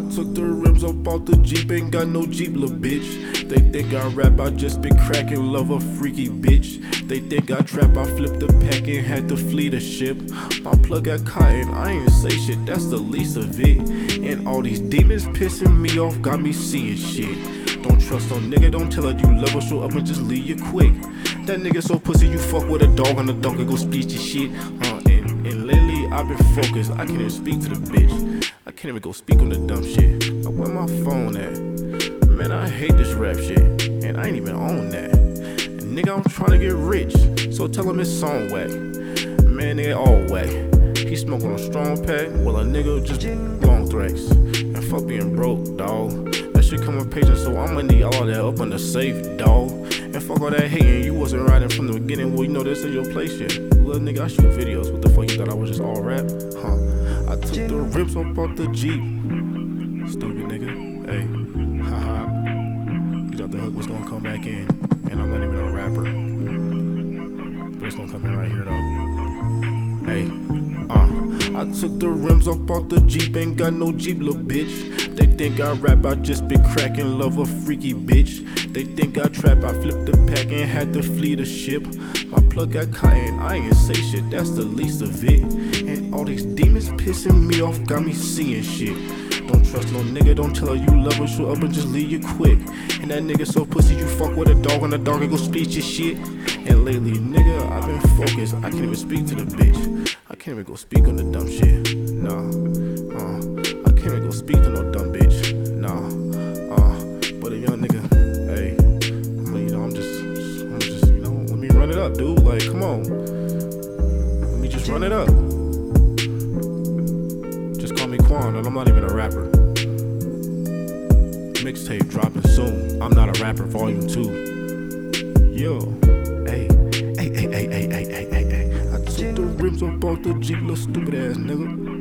took the rims up off the Jeep, ain't got no Jeep, lil' bitch. They think I rap, I just been cracking, love a freaky bitch. They think I trap, I flipped the pack and had to flee the ship. My plug got and I ain't say shit, that's the least of it. And all these demons pissing me off, got me seeing shit. Don't trust no nigga, don't tell her you love her, show up and just leave you quick. That nigga so pussy, you fuck with a dog and the dog and go speech your shit. Uh, and, and lately I've been focused, I can't even speak to the bitch. I can't even go speak on the dumb shit. Like, where my phone at? Man, I hate this rap shit, and I ain't even on that. And nigga, I'm trying to get rich, so tell him his song whack. Man, nigga, all whack. He smoking on strong pack, while a nigga just long threats. And fuck being broke, dawg. That shit come with patience, so I'ma need all that up on the safe, dawg. And fuck all that hating, you wasn't riding from the beginning, well, you know this is your place shit. Little nigga, I shoot videos, what the fuck, you thought I was just all rap? Huh? Took the rips up off the Jeep. Stupid nigga. Hey, haha. You thought the hook was gonna come back in, and I'm not even a rapper. But it's gonna come in right here though. Hey, uh. I took the rims off off the Jeep, ain't got no Jeep, little bitch. They think I rap, I just been cracking, love a freaky bitch. They think I trap, I flipped the pack and had to flee the ship. My plug got caught and I ain't say shit, that's the least of it. And all these demons pissing me off, got me seeing shit. Don't trust no nigga, don't tell her you love her, show up and just leave you quick. And that nigga so pussy, you fuck with a dog and the dog and go speech your shit. And lately, nigga, I've been focused, I can't even speak to the bitch. I can't even go speak on the dumb shit. Nah, uh, I can't even go speak to no dumb bitch. Nah, uh, but a young nigga, hey, I'm, you know, I'm just, I'm just, you know, let me run it up, dude. Like, come on, let me just run it up. Quan, and I'm not even a rapper. Mixtape dropping soon. I'm not a rapper, volume two. Yo, hey, hey, hey, hey, hey, hey, hey, hey, hey. I took the rims off off the Jeep, little stupid ass nigga.